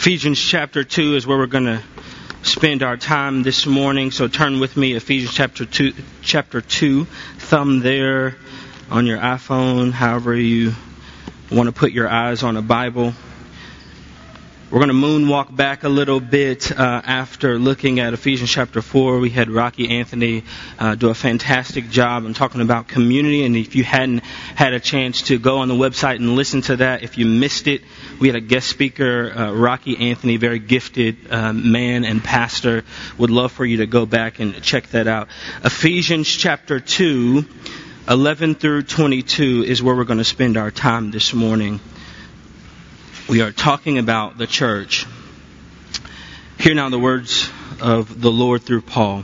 Ephesians chapter 2 is where we're going to spend our time this morning. So turn with me, Ephesians chapter 2, chapter 2, thumb there on your iPhone, however you want to put your eyes on a Bible. We're going to moonwalk back a little bit uh, after looking at Ephesians chapter 4. We had Rocky Anthony uh, do a fantastic job in talking about community. And if you hadn't had a chance to go on the website and listen to that, if you missed it, we had a guest speaker, uh, Rocky Anthony, very gifted uh, man and pastor. Would love for you to go back and check that out. Ephesians chapter 2, 11 through 22 is where we're going to spend our time this morning we are talking about the church. Hear now the words of the Lord through Paul.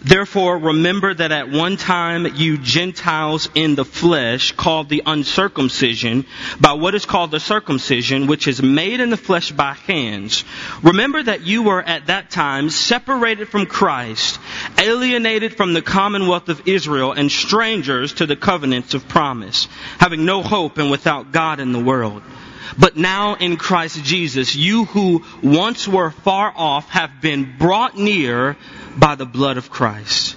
Therefore, remember that at one time you Gentiles in the flesh, called the uncircumcision, by what is called the circumcision, which is made in the flesh by hands. Remember that you were at that time separated from Christ, alienated from the commonwealth of Israel, and strangers to the covenants of promise, having no hope and without God in the world. But now in Christ Jesus, you who once were far off have been brought near by the blood of Christ.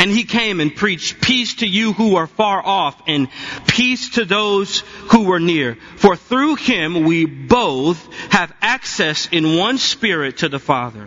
And he came and preached peace to you who are far off and peace to those who were near. For through him we both have access in one spirit to the Father.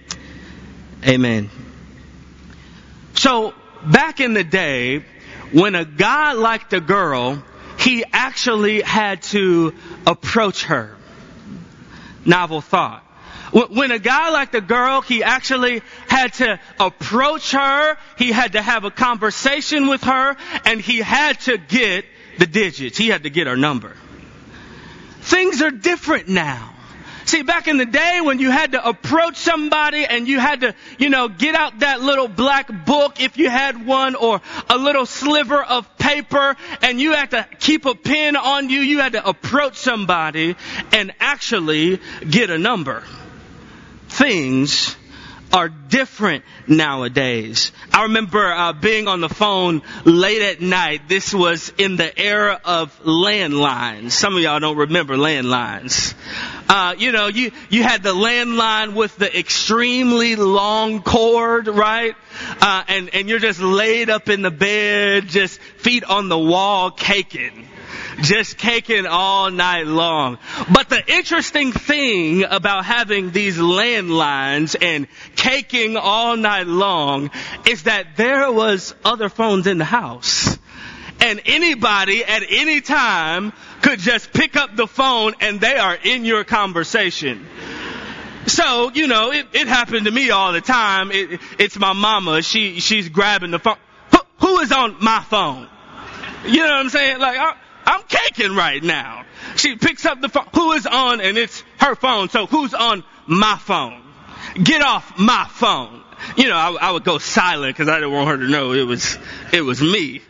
Amen. So, back in the day, when a guy liked a girl, he actually had to approach her. Novel thought. When a guy liked a girl, he actually had to approach her, he had to have a conversation with her, and he had to get the digits. He had to get her number. Things are different now. See, back in the day when you had to approach somebody and you had to, you know, get out that little black book if you had one or a little sliver of paper and you had to keep a pen on you, you had to approach somebody and actually get a number. Things are different nowadays. I remember uh, being on the phone late at night. This was in the era of landlines. Some of y'all don't remember landlines. Uh, you know, you you had the landline with the extremely long cord, right? Uh, and and you're just laid up in the bed, just feet on the wall, caking just caking all night long. But the interesting thing about having these landlines and caking all night long is that there was other phones in the house. And anybody at any time could just pick up the phone and they are in your conversation. So, you know, it, it happened to me all the time. It, it's my mama. She, she's grabbing the phone. who, who is on my phone? You know what I'm saying? Like, I, I'm caking right now. She picks up the phone. Who is on? And it's her phone. So who's on my phone? Get off my phone. You know, I, I would go silent because I didn't want her to know it was, it was me.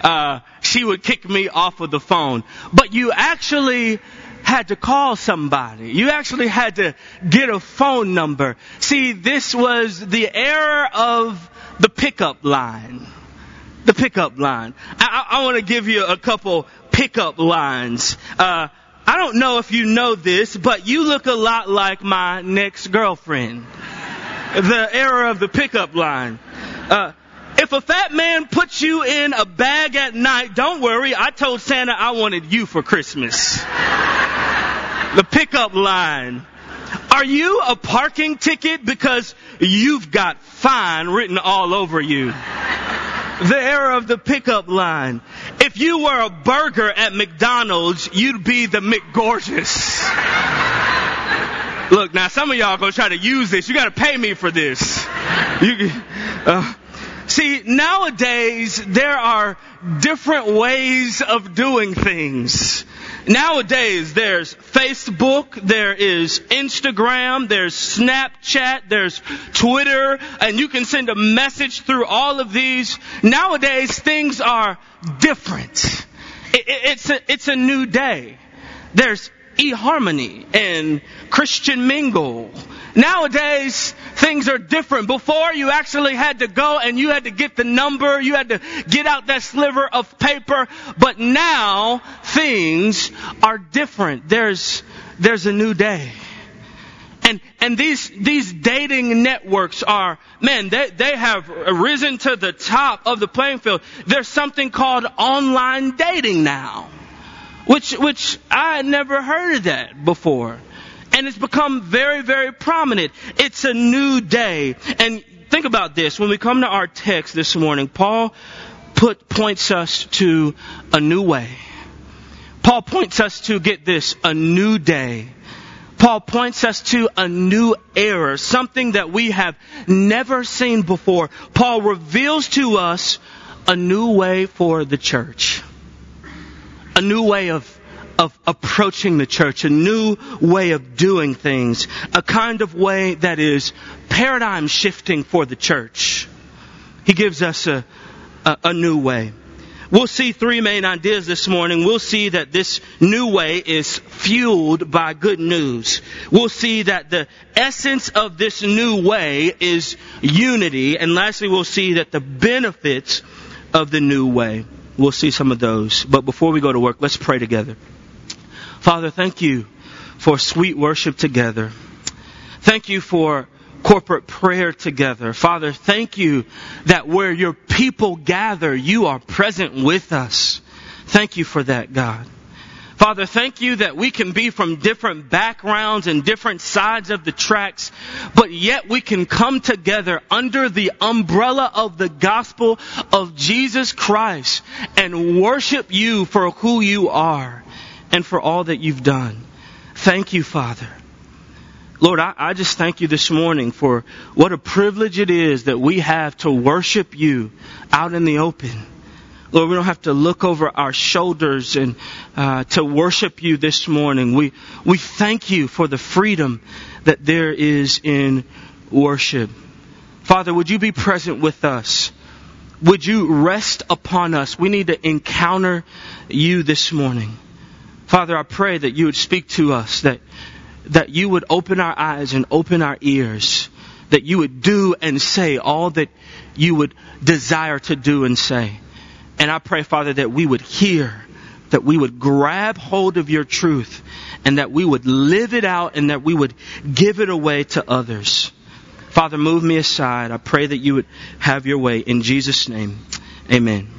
Uh, she would kick me off of the phone. But you actually had to call somebody. You actually had to get a phone number. See, this was the era of the pickup line. The pickup line. I, I, I want to give you a couple pickup lines. Uh, I don't know if you know this, but you look a lot like my next girlfriend. The era of the pickup line. Uh, if a fat man puts you in a bag at night, don't worry. I told Santa I wanted you for Christmas. the pickup line. Are you a parking ticket because you've got fine written all over you? The era of the pickup line. If you were a burger at McDonald's, you'd be the McGorgeous. Look, now some of y'all gonna try to use this. You gotta pay me for this. You, uh, see, nowadays there are different ways of doing things. Nowadays, there's Facebook, there is Instagram, there's Snapchat, there's Twitter, and you can send a message through all of these. Nowadays, things are different. it's a, it's a new day. There's eHarmony and Christian Mingle Nowadays, things are different. Before, you actually had to go and you had to get the number, you had to get out that sliver of paper, but now things are different. There's, there's a new day. And, and these, these dating networks are, man, they, they have risen to the top of the playing field. There's something called online dating now. Which, which I had never heard of that before and it's become very, very prominent. It's a new day. And think about this. When we come to our text this morning, Paul put, points us to a new way. Paul points us to get this, a new day. Paul points us to a new era, something that we have never seen before. Paul reveals to us a new way for the church. A new way of of approaching the church, a new way of doing things, a kind of way that is paradigm shifting for the church. He gives us a, a, a new way. We'll see three main ideas this morning. We'll see that this new way is fueled by good news. We'll see that the essence of this new way is unity. And lastly, we'll see that the benefits of the new way. We'll see some of those. But before we go to work, let's pray together. Father, thank you for sweet worship together. Thank you for corporate prayer together. Father, thank you that where your people gather, you are present with us. Thank you for that, God. Father, thank you that we can be from different backgrounds and different sides of the tracks, but yet we can come together under the umbrella of the gospel of Jesus Christ and worship you for who you are and for all that you've done. Thank you, Father. Lord, I, I, just thank you this morning for what a privilege it is that we have to worship you out in the open. Lord, we don't have to look over our shoulders and uh, to worship you this morning. We we thank you for the freedom that there is in worship. Father, would you be present with us? Would you rest upon us? We need to encounter you this morning. Father, I pray that you would speak to us, that, that you would open our eyes and open our ears, that you would do and say all that you would desire to do and say. And I pray, Father, that we would hear, that we would grab hold of your truth, and that we would live it out and that we would give it away to others. Father, move me aside. I pray that you would have your way. In Jesus' name, amen.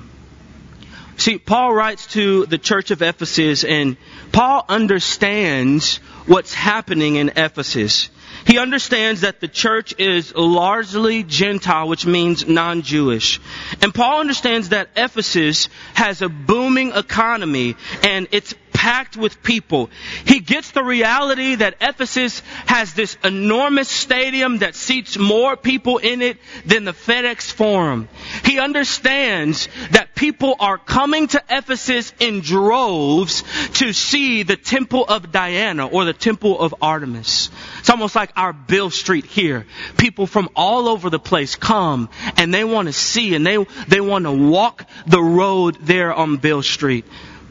See, Paul writes to the church of Ephesus and Paul understands what's happening in Ephesus. He understands that the church is largely Gentile, which means non-Jewish. And Paul understands that Ephesus has a booming economy and it's packed with people. He gets the reality that Ephesus has this enormous stadium that seats more people in it than the FedEx Forum. He understands that people are coming to Ephesus in droves to see the temple of Diana or the temple of Artemis. It's almost like our Beale Street here. People from all over the place come and they want to see and they, they want to walk the road there on Beale Street.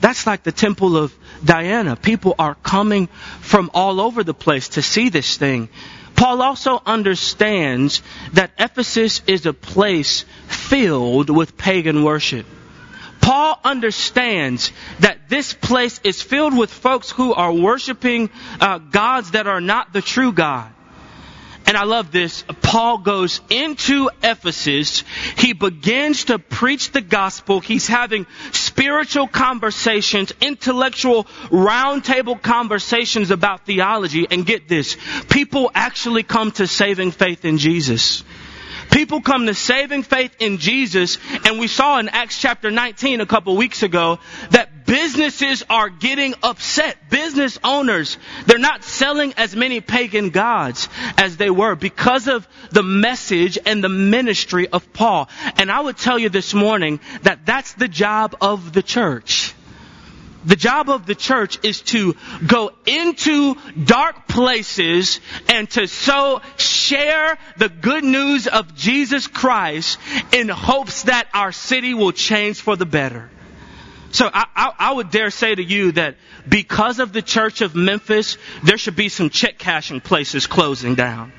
That's like the temple of Diana. People are coming from all over the place to see this thing. Paul also understands that Ephesus is a place filled with pagan worship. Paul understands that this place is filled with folks who are worshiping uh, gods that are not the true God. And I love this. Paul goes into Ephesus. He begins to preach the gospel. He's having spiritual conversations, intellectual roundtable conversations about theology. And get this. People actually come to saving faith in Jesus. People come to saving faith in Jesus, and we saw in Acts chapter 19 a couple weeks ago that businesses are getting upset. Business owners, they're not selling as many pagan gods as they were because of the message and the ministry of Paul. And I would tell you this morning that that's the job of the church. The job of the church is to go into dark places and to so share the good news of Jesus Christ in hopes that our city will change for the better. So I, I, I, would dare say to you that because of the church of Memphis, there should be some check cashing places closing down.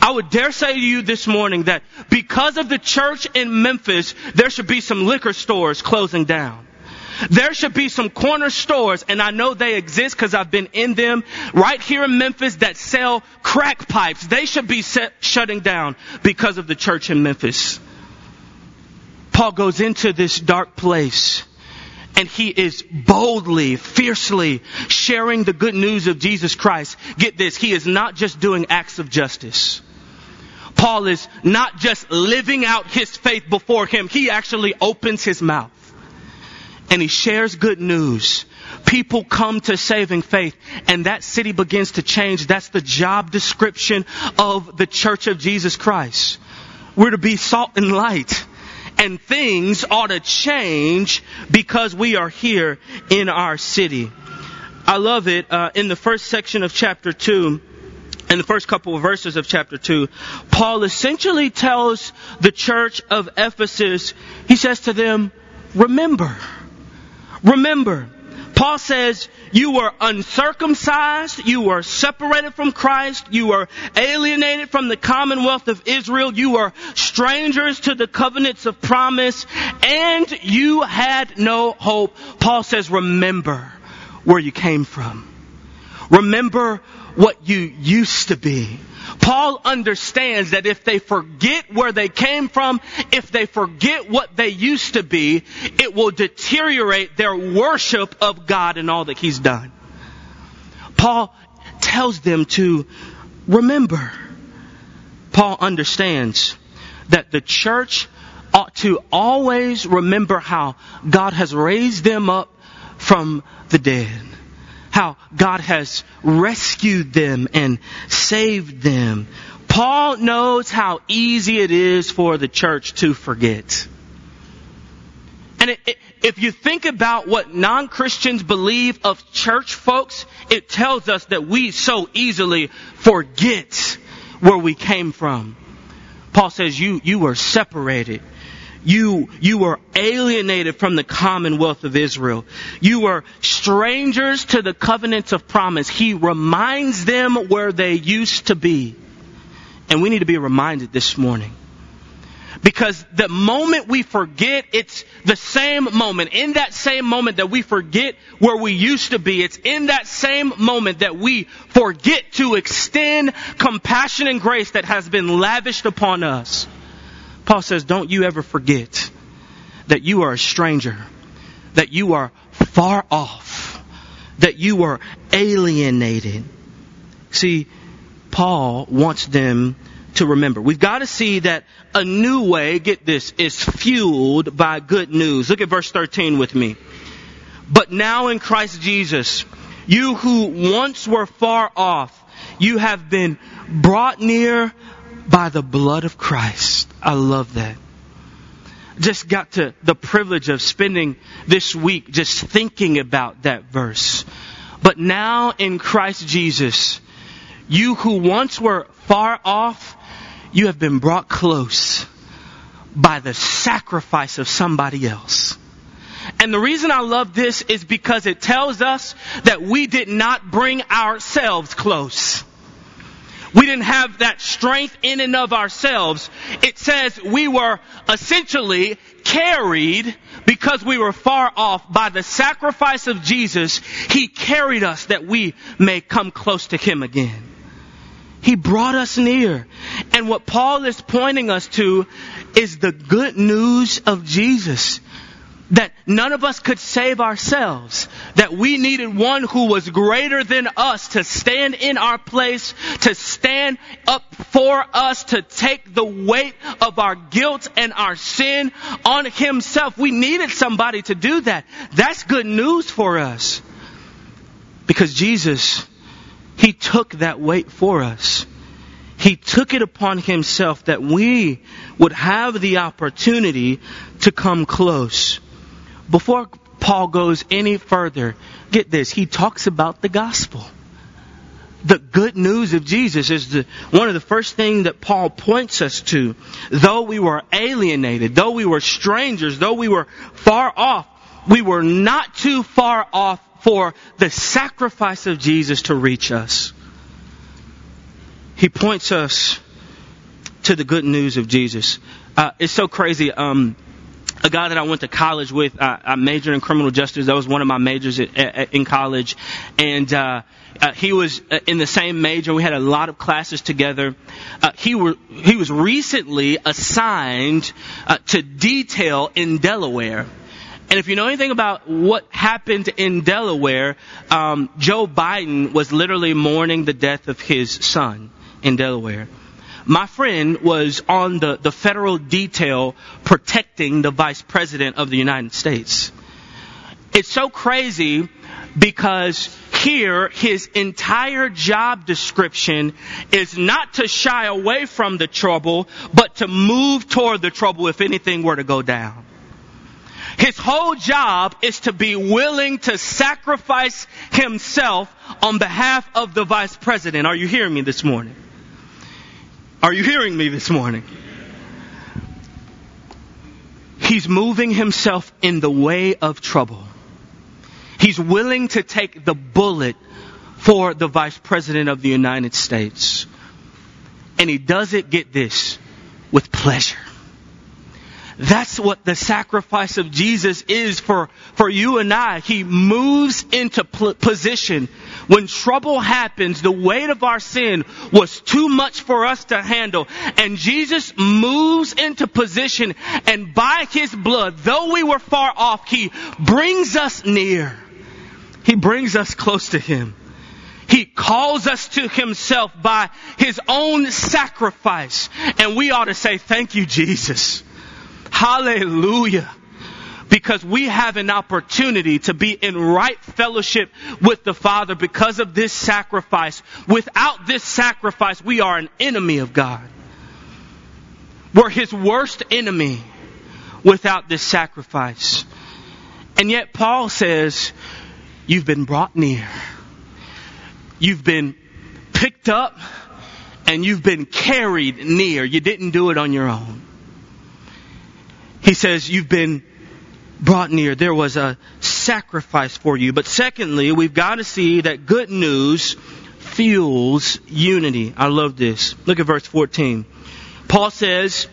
I would dare say to you this morning that because of the church in Memphis, there should be some liquor stores closing down. There should be some corner stores, and I know they exist because I've been in them right here in Memphis that sell crack pipes. They should be set, shutting down because of the church in Memphis. Paul goes into this dark place and he is boldly, fiercely sharing the good news of Jesus Christ. Get this, he is not just doing acts of justice. Paul is not just living out his faith before him, he actually opens his mouth and he shares good news. People come to saving faith and that city begins to change. That's the job description of the church of Jesus Christ. We're to be salt and light and things ought to change because we are here in our city. I love it uh, in the first section of chapter 2 in the first couple of verses of chapter 2, Paul essentially tells the church of Ephesus, he says to them, remember. Remember, Paul says, you were uncircumcised, you were separated from Christ, you were alienated from the commonwealth of Israel, you were strangers to the covenants of promise, and you had no hope. Paul says, remember where you came from. Remember what you used to be. Paul understands that if they forget where they came from, if they forget what they used to be, it will deteriorate their worship of God and all that He's done. Paul tells them to remember. Paul understands that the church ought to always remember how God has raised them up from the dead how God has rescued them and saved them. Paul knows how easy it is for the church to forget. And it, it, if you think about what non-Christians believe of church folks, it tells us that we so easily forget where we came from. Paul says you, you were separated you, you were alienated from the commonwealth of Israel. You were strangers to the covenants of promise. He reminds them where they used to be. And we need to be reminded this morning. Because the moment we forget, it's the same moment. In that same moment that we forget where we used to be, it's in that same moment that we forget to extend compassion and grace that has been lavished upon us. Paul says, don't you ever forget that you are a stranger, that you are far off, that you are alienated. See, Paul wants them to remember. We've got to see that a new way, get this, is fueled by good news. Look at verse 13 with me. But now in Christ Jesus, you who once were far off, you have been brought near by the blood of Christ. I love that. Just got to the privilege of spending this week just thinking about that verse. But now in Christ Jesus, you who once were far off, you have been brought close by the sacrifice of somebody else. And the reason I love this is because it tells us that we did not bring ourselves close. We didn't have that strength in and of ourselves. It says we were essentially carried because we were far off by the sacrifice of Jesus. He carried us that we may come close to Him again. He brought us near. And what Paul is pointing us to is the good news of Jesus. That none of us could save ourselves. That we needed one who was greater than us to stand in our place, to stand up for us, to take the weight of our guilt and our sin on himself. We needed somebody to do that. That's good news for us. Because Jesus he took that weight for us. He took it upon himself that we would have the opportunity to come close. Before Paul goes any further, get this, he talks about the gospel. The good news of Jesus is the, one of the first things that Paul points us to. Though we were alienated, though we were strangers, though we were far off, we were not too far off for the sacrifice of Jesus to reach us. He points us to the good news of Jesus. Uh, it's so crazy. Um, a guy that I went to college with, uh, I majored in criminal justice. That was one of my majors at, in college, and uh, uh, he was uh, in the same major. We had a lot of classes together. Uh, he were he was recently assigned uh, to detail in Delaware. And if you know anything about what happened in Delaware, um, Joe Biden was literally mourning the death of his son in Delaware. My friend was on the, the federal detail protecting the vice president of the United States. It's so crazy because here his entire job description is not to shy away from the trouble, but to move toward the trouble if anything were to go down. His whole job is to be willing to sacrifice himself on behalf of the vice president. Are you hearing me this morning? Are you hearing me this morning? He's moving himself in the way of trouble. He's willing to take the bullet for the vice president of the United States. And he does it, get this, with pleasure. That's what the sacrifice of Jesus is for, for you and I. He moves into position. When trouble happens, the weight of our sin was too much for us to handle. And Jesus moves into position and by His blood, though we were far off, He brings us near. He brings us close to Him. He calls us to Himself by His own sacrifice. And we ought to say, thank you, Jesus. Hallelujah. Because we have an opportunity to be in right fellowship with the Father because of this sacrifice. Without this sacrifice, we are an enemy of God. We're His worst enemy without this sacrifice. And yet Paul says, you've been brought near. You've been picked up and you've been carried near. You didn't do it on your own. He says, You've been brought near. There was a sacrifice for you. But secondly, we've got to see that good news fuels unity. I love this. Look at verse 14. Paul says,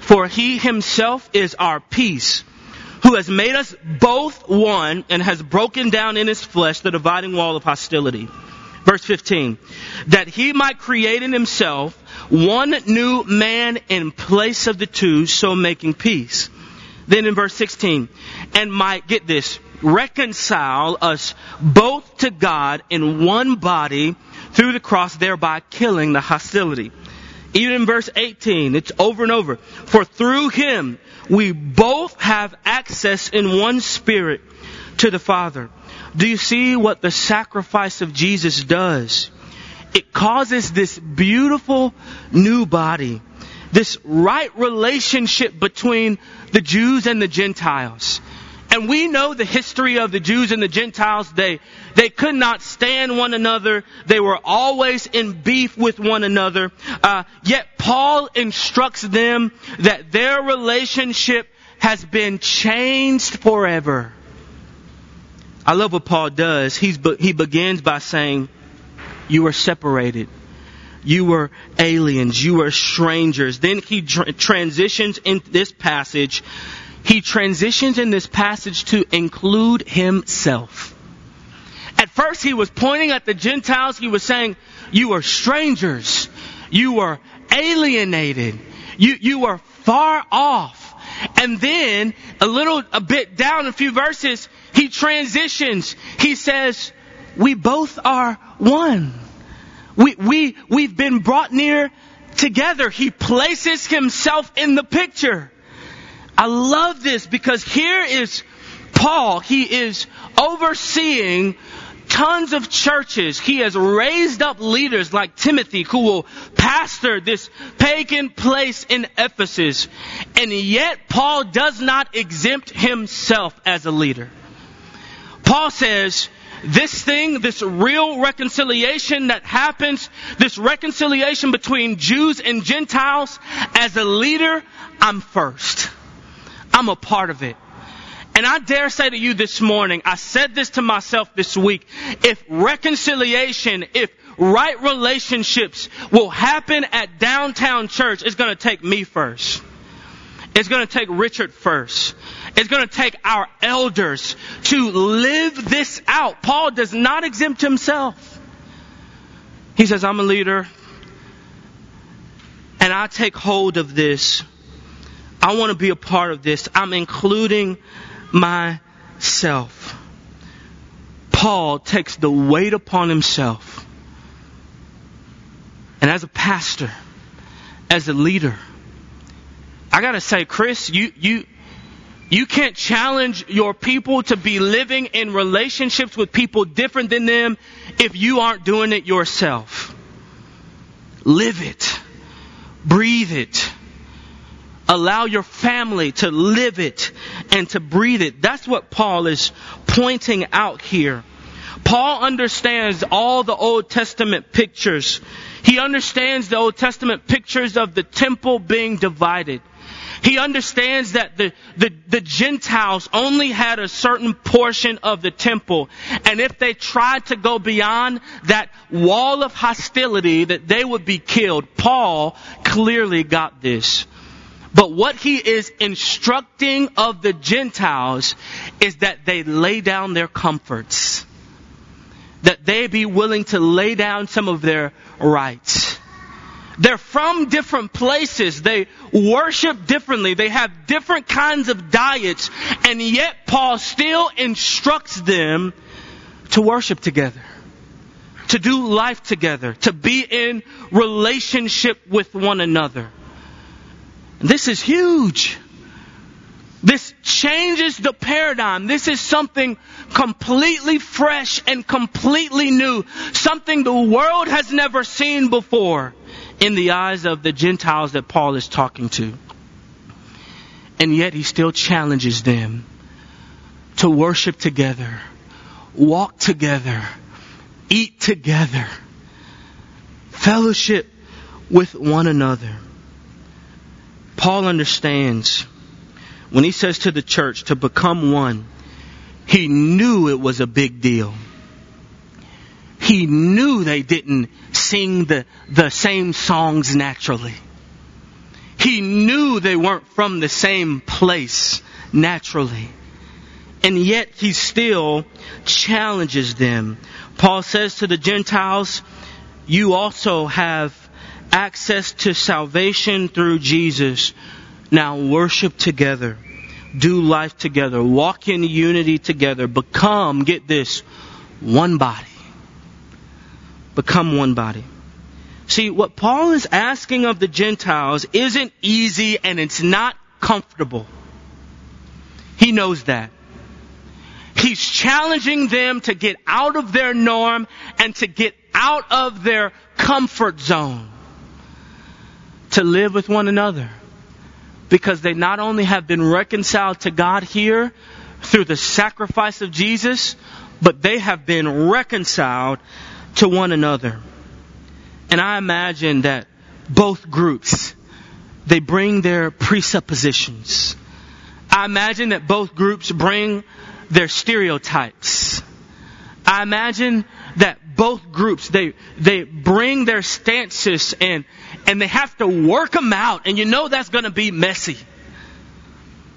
For he himself is our peace, who has made us both one and has broken down in his flesh the dividing wall of hostility. Verse 15. That he might create in himself one new man in place of the two, so making peace. Then in verse 16, and might, get this, reconcile us both to God in one body through the cross, thereby killing the hostility. Even in verse 18, it's over and over. For through him we both have access in one spirit to the Father. Do you see what the sacrifice of Jesus does? It causes this beautiful new body, this right relationship between the Jews and the Gentiles. And we know the history of the Jews and the Gentiles. They, they could not stand one another. They were always in beef with one another. Uh, yet Paul instructs them that their relationship has been changed forever. I love what Paul does. He's, he begins by saying, you were separated. You were aliens. You were strangers. Then he tr- transitions in this passage. He transitions in this passage to include himself. At first he was pointing at the Gentiles. He was saying, you are strangers. You were alienated. You, you were far off. And then a little, a bit down a few verses, he transitions. He says, we both are one. We, we, we've been brought near together. He places himself in the picture. I love this because here is Paul. He is overseeing tons of churches. He has raised up leaders like Timothy who will pastor this pagan place in Ephesus. And yet Paul does not exempt himself as a leader. Paul says, this thing, this real reconciliation that happens, this reconciliation between Jews and Gentiles, as a leader, I'm first. I'm a part of it. And I dare say to you this morning, I said this to myself this week, if reconciliation, if right relationships will happen at downtown church, it's gonna take me first. It's gonna take Richard first. It's gonna take our elders to live this out. Paul does not exempt himself. He says, I'm a leader, and I take hold of this. I want to be a part of this. I'm including myself. Paul takes the weight upon himself. And as a pastor, as a leader, I gotta say, Chris, you, you, you can't challenge your people to be living in relationships with people different than them if you aren't doing it yourself. Live it. Breathe it. Allow your family to live it and to breathe it. That's what Paul is pointing out here. Paul understands all the Old Testament pictures. He understands the Old Testament pictures of the temple being divided. He understands that the, the, the, Gentiles only had a certain portion of the temple. And if they tried to go beyond that wall of hostility, that they would be killed. Paul clearly got this. But what he is instructing of the Gentiles is that they lay down their comforts. That they be willing to lay down some of their rights. They're from different places. They worship differently. They have different kinds of diets. And yet Paul still instructs them to worship together. To do life together. To be in relationship with one another. This is huge. This changes the paradigm. This is something completely fresh and completely new. Something the world has never seen before in the eyes of the Gentiles that Paul is talking to. And yet he still challenges them to worship together, walk together, eat together, fellowship with one another. Paul understands when he says to the church to become one, he knew it was a big deal. He knew they didn't sing the, the same songs naturally. He knew they weren't from the same place naturally. And yet he still challenges them. Paul says to the Gentiles, you also have access to salvation through Jesus. Now worship together. Do life together. Walk in unity together. Become, get this, one body. Become one body. See, what Paul is asking of the Gentiles isn't easy and it's not comfortable. He knows that. He's challenging them to get out of their norm and to get out of their comfort zone to live with one another. Because they not only have been reconciled to God here through the sacrifice of Jesus, but they have been reconciled to one another. And I imagine that both groups, they bring their presuppositions. I imagine that both groups bring their stereotypes. I imagine that both groups, they, they bring their stances and, and they have to work them out. And you know that's going to be messy.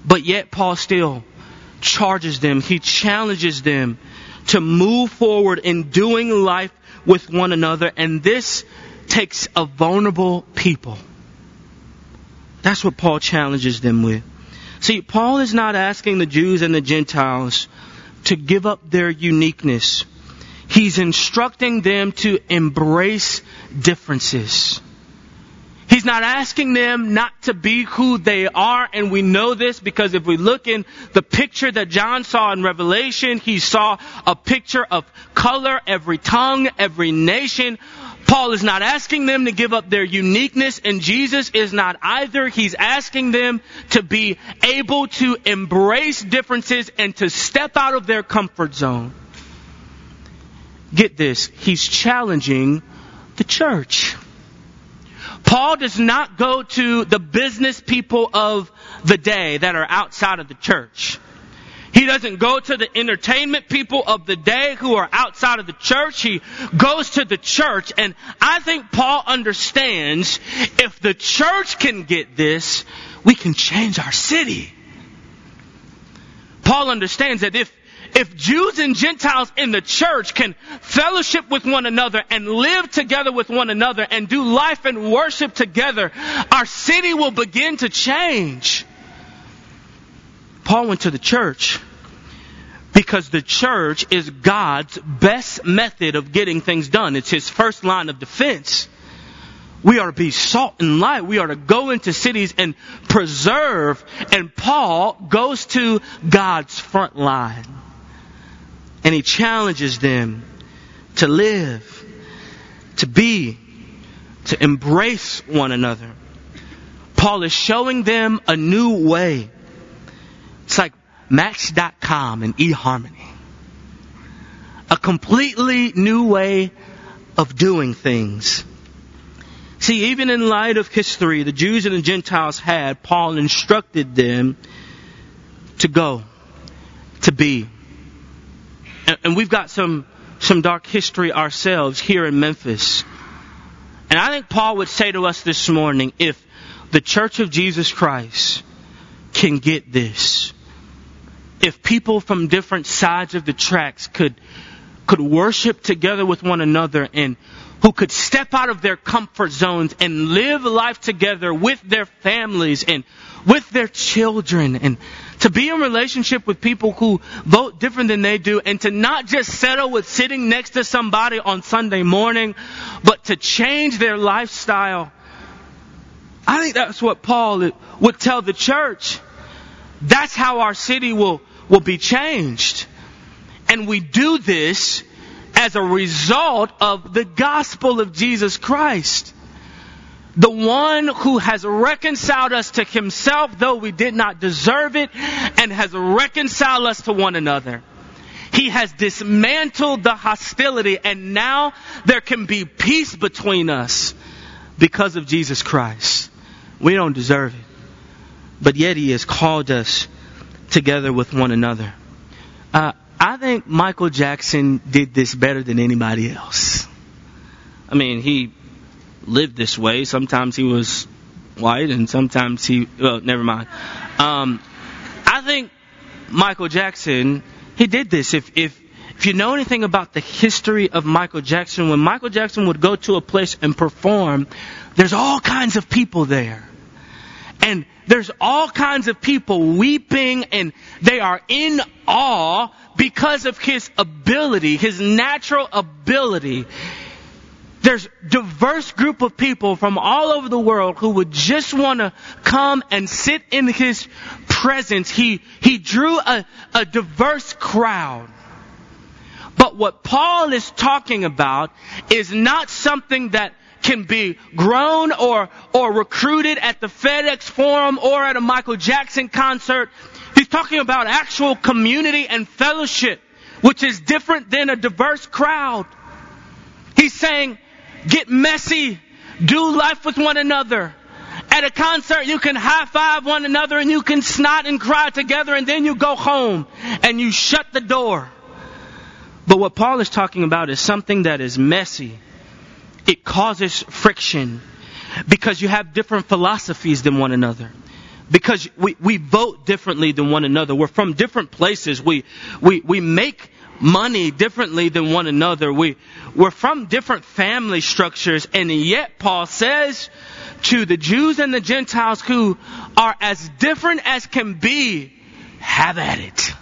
But yet Paul still charges them. He challenges them to move forward in doing life with one another. And this takes a vulnerable people. That's what Paul challenges them with. See, Paul is not asking the Jews and the Gentiles to give up their uniqueness. He's instructing them to embrace differences. He's not asking them not to be who they are, and we know this because if we look in the picture that John saw in Revelation, he saw a picture of color, every tongue, every nation. Paul is not asking them to give up their uniqueness, and Jesus is not either. He's asking them to be able to embrace differences and to step out of their comfort zone. Get this, he's challenging the church. Paul does not go to the business people of the day that are outside of the church. He doesn't go to the entertainment people of the day who are outside of the church. He goes to the church. And I think Paul understands if the church can get this, we can change our city. Paul understands that if if Jews and Gentiles in the church can fellowship with one another and live together with one another and do life and worship together, our city will begin to change. Paul went to the church because the church is God's best method of getting things done. It's his first line of defense. We are to be salt and light. We are to go into cities and preserve. And Paul goes to God's front line and he challenges them to live, to be, to embrace one another. Paul is showing them a new way. It's like Match.com and eHarmony. A completely new way of doing things. See, even in light of history, the Jews and the Gentiles had, Paul instructed them to go, to be, and, we've got some, some dark history ourselves here in Memphis. And I think Paul would say to us this morning, if the Church of Jesus Christ can get this, if people from different sides of the tracks could, could worship together with one another and who could step out of their comfort zones and live life together with their families and with their children and to be in relationship with people who vote different than they do and to not just settle with sitting next to somebody on Sunday morning, but to change their lifestyle. I think that's what Paul would tell the church. That's how our city will, will be changed. And we do this as a result of the gospel of Jesus Christ the one who has reconciled us to himself, though we did not deserve it, and has reconciled us to one another. He has dismantled the hostility, and now there can be peace between us because of Jesus Christ. We don't deserve it, but yet He has called us together with one another. Uh, I think Michael Jackson did this better than anybody else. I mean, he lived this way. Sometimes he was white, and sometimes he. Well, never mind. Um, I think Michael Jackson he did this. If if if you know anything about the history of Michael Jackson, when Michael Jackson would go to a place and perform, there's all kinds of people there. And there's all kinds of people weeping and they are in awe because of his ability, his natural ability there's diverse group of people from all over the world who would just want to come and sit in his presence. He, he drew a, a diverse crowd. But what Paul is talking about is not something that can be grown or, or recruited at the FedEx Forum or at a Michael Jackson concert. He's talking about actual community and fellowship, which is different than a diverse crowd. He's saying Get messy. Do life with one another. At a concert, you can high five one another and you can snot and cry together and then you go home and you shut the door. But what Paul is talking about is something that is messy. It causes friction because you have different philosophies than one another. Because we, we vote differently than one another. We're from different places. We, we, we make money differently than one another. We, we're from different family structures, and yet Paul says to the Jews and the Gentiles who are as different as can be, have at it.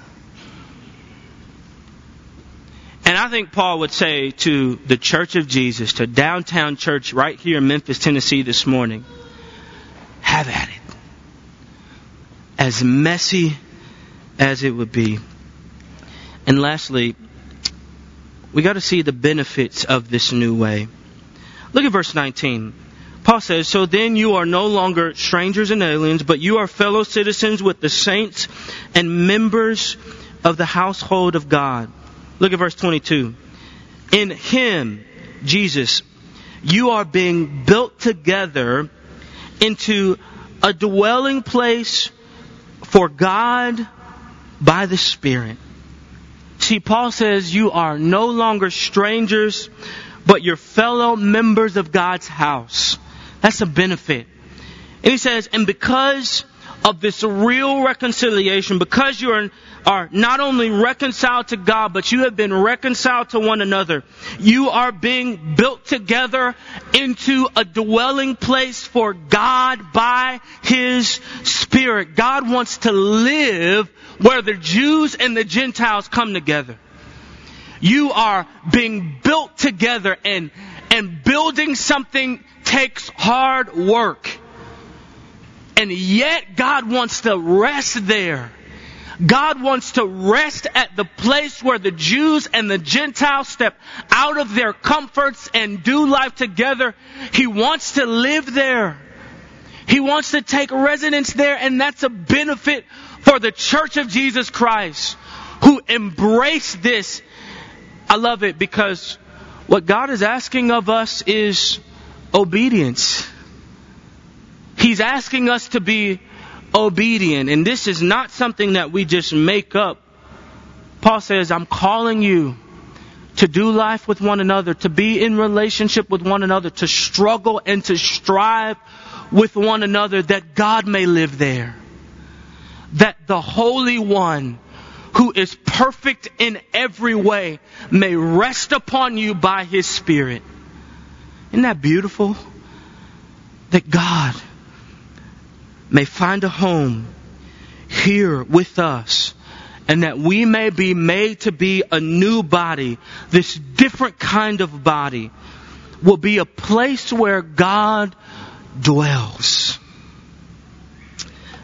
And I think Paul would say to the Church of Jesus, to downtown church right here in Memphis, Tennessee this morning, have at it. As messy as it would be. And lastly, we got to see the benefits of this new way. Look at verse 19. Paul says, So then you are no longer strangers and aliens, but you are fellow citizens with the saints and members of the household of God. Look at verse 22. In Him, Jesus, you are being built together into a dwelling place for God by the Spirit. See, Paul says you are no longer strangers, but you're fellow members of God's house. That's a benefit. And he says, and because of this real reconciliation, because you are, are not only reconciled to God, but you have been reconciled to one another, you are being built together into a dwelling place for God by His Spirit. God wants to live where the Jews and the Gentiles come together. You are being built together and, and building something takes hard work. And yet God wants to rest there. God wants to rest at the place where the Jews and the Gentiles step out of their comforts and do life together. He wants to live there. He wants to take residence there, and that's a benefit for the church of Jesus Christ who embrace this. I love it because what God is asking of us is obedience. He's asking us to be obedient. And this is not something that we just make up. Paul says, I'm calling you to do life with one another, to be in relationship with one another, to struggle and to strive with one another that God may live there. That the Holy One, who is perfect in every way, may rest upon you by His Spirit. Isn't that beautiful? That God may find a home here with us and that we may be made to be a new body, this different kind of body, will be a place where God dwells.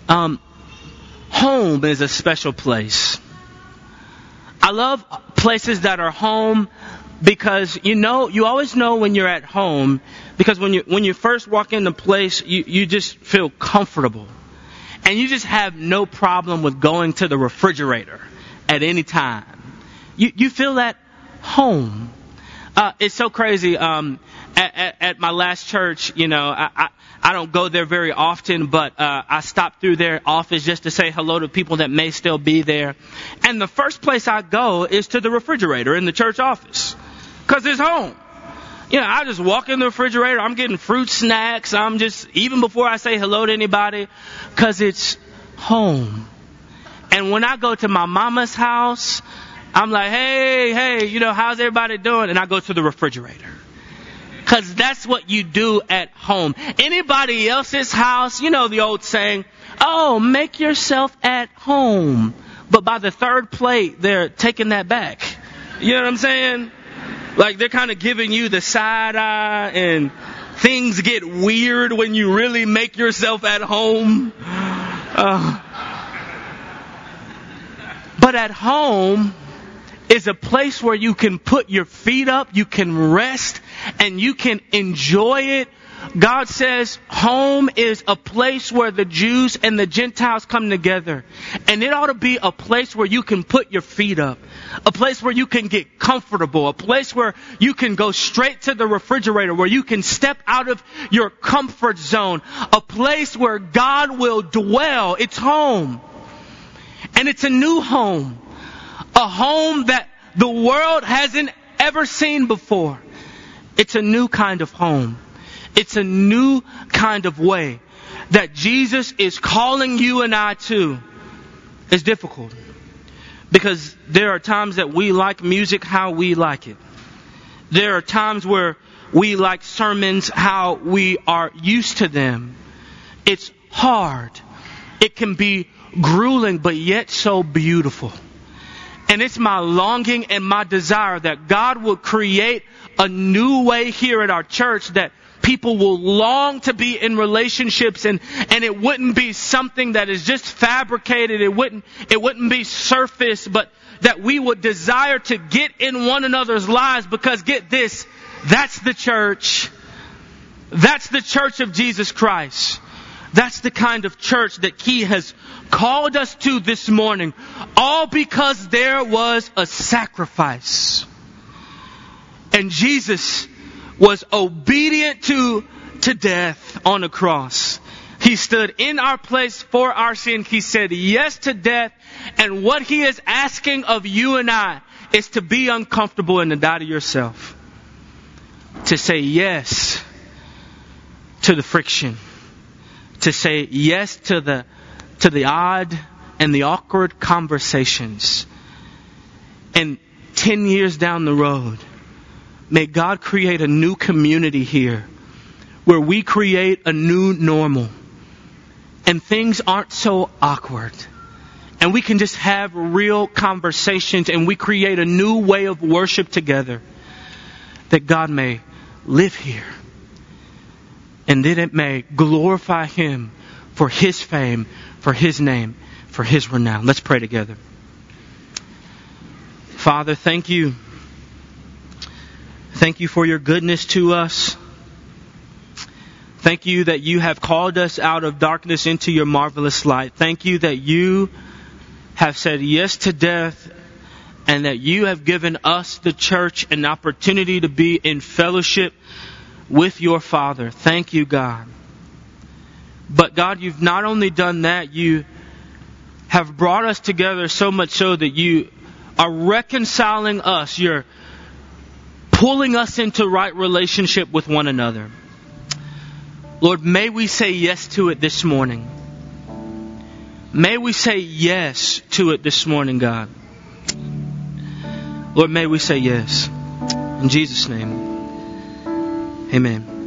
Um, home is a special place. I love places that are home because you know you always know when you're at home because when you when you first walk into place you, you just feel comfortable and you just have no problem with going to the refrigerator at any time you you feel that home uh, it's so crazy um, at, at, at, my last church you know I, I, I don't go there very often, but uh, I stop through their office just to say hello to people that may still be there. And the first place I go is to the refrigerator in the church office because it's home. You know, I just walk in the refrigerator. I'm getting fruit snacks. I'm just, even before I say hello to anybody, because it's home. And when I go to my mama's house, I'm like, hey, hey, you know, how's everybody doing? And I go to the refrigerator. Cause that's what you do at home. Anybody else's house, you know the old saying, oh, make yourself at home. But by the third plate, they're taking that back. You know what I'm saying? Like they're kind of giving you the side eye and things get weird when you really make yourself at home. Uh, but at home is a place where you can put your feet up, you can rest, and you can enjoy it God says home is a place where the Jews and the Gentiles come together. And it ought to be a place where you can put your feet up. A place where you can get comfortable. A place where you can go straight to the refrigerator. Where you can step out of your comfort zone. A place where God will dwell. It's home. And it's a new home. A home that the world hasn't ever seen before. It's a new kind of home. It's a new kind of way that Jesus is calling you and I to. It's difficult Because there are times that we like music how we like it. There are times where we like sermons how we are used to them. It's hard. It can be grueling, but yet so beautiful. And it's my longing and my desire that God will create a new way here at our church that people will long to be in relationships and, and it wouldn't be something that is just fabricated. It wouldn't, it wouldn't be surface, but that we would desire to get in one another's lives because get this, that's the church. That's the church of Jesus Christ. That's the kind of church that He has called us to this morning. All because there was a sacrifice. And Jesus was obedient to, to death on the cross. He stood in our place for our sin. He said yes to death. And what he is asking of you and I is to be uncomfortable and to die to yourself. To say yes to the friction. To say yes to the, to the odd and the awkward conversations. And 10 years down the road, May God create a new community here where we create a new normal and things aren't so awkward. And we can just have real conversations and we create a new way of worship together that God may live here. And that it may glorify Him for His fame, for His name, for His renown. Let's pray together. Father, thank you Thank you for your goodness to us. Thank you that you have called us out of darkness into your marvelous light. Thank you that you have said yes to death and that you have given us, the church, an opportunity to be in fellowship with your Father. Thank you, God. But God, you've not only done that, you have brought us together so much so that you are reconciling us. You're pulling us into right relationship with one another. Lord, may we say yes to it this morning. May we say yes to it this morning, God. Lord, may we say yes. In Jesus' name, amen.